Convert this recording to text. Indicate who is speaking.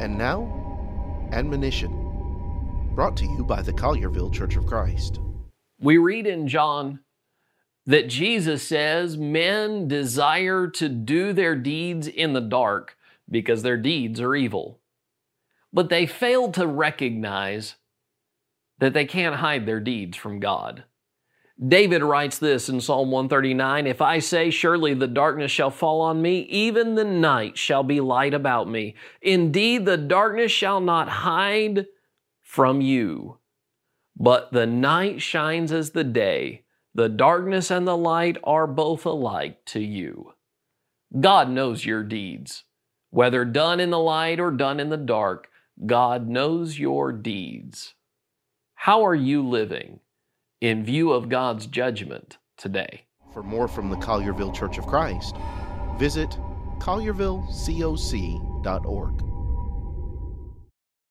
Speaker 1: And now, admonition, brought to you by the Collierville Church of Christ.
Speaker 2: We read in John that Jesus says men desire to do their deeds in the dark because their deeds are evil. But they fail to recognize that they can't hide their deeds from God. David writes this in Psalm 139 If I say, Surely the darkness shall fall on me, even the night shall be light about me. Indeed, the darkness shall not hide from you. But the night shines as the day. The darkness and the light are both alike to you. God knows your deeds. Whether done in the light or done in the dark, God knows your deeds. How are you living in view of God's judgment today?
Speaker 1: For more from the Collierville Church of Christ, visit colliervillecoc.org.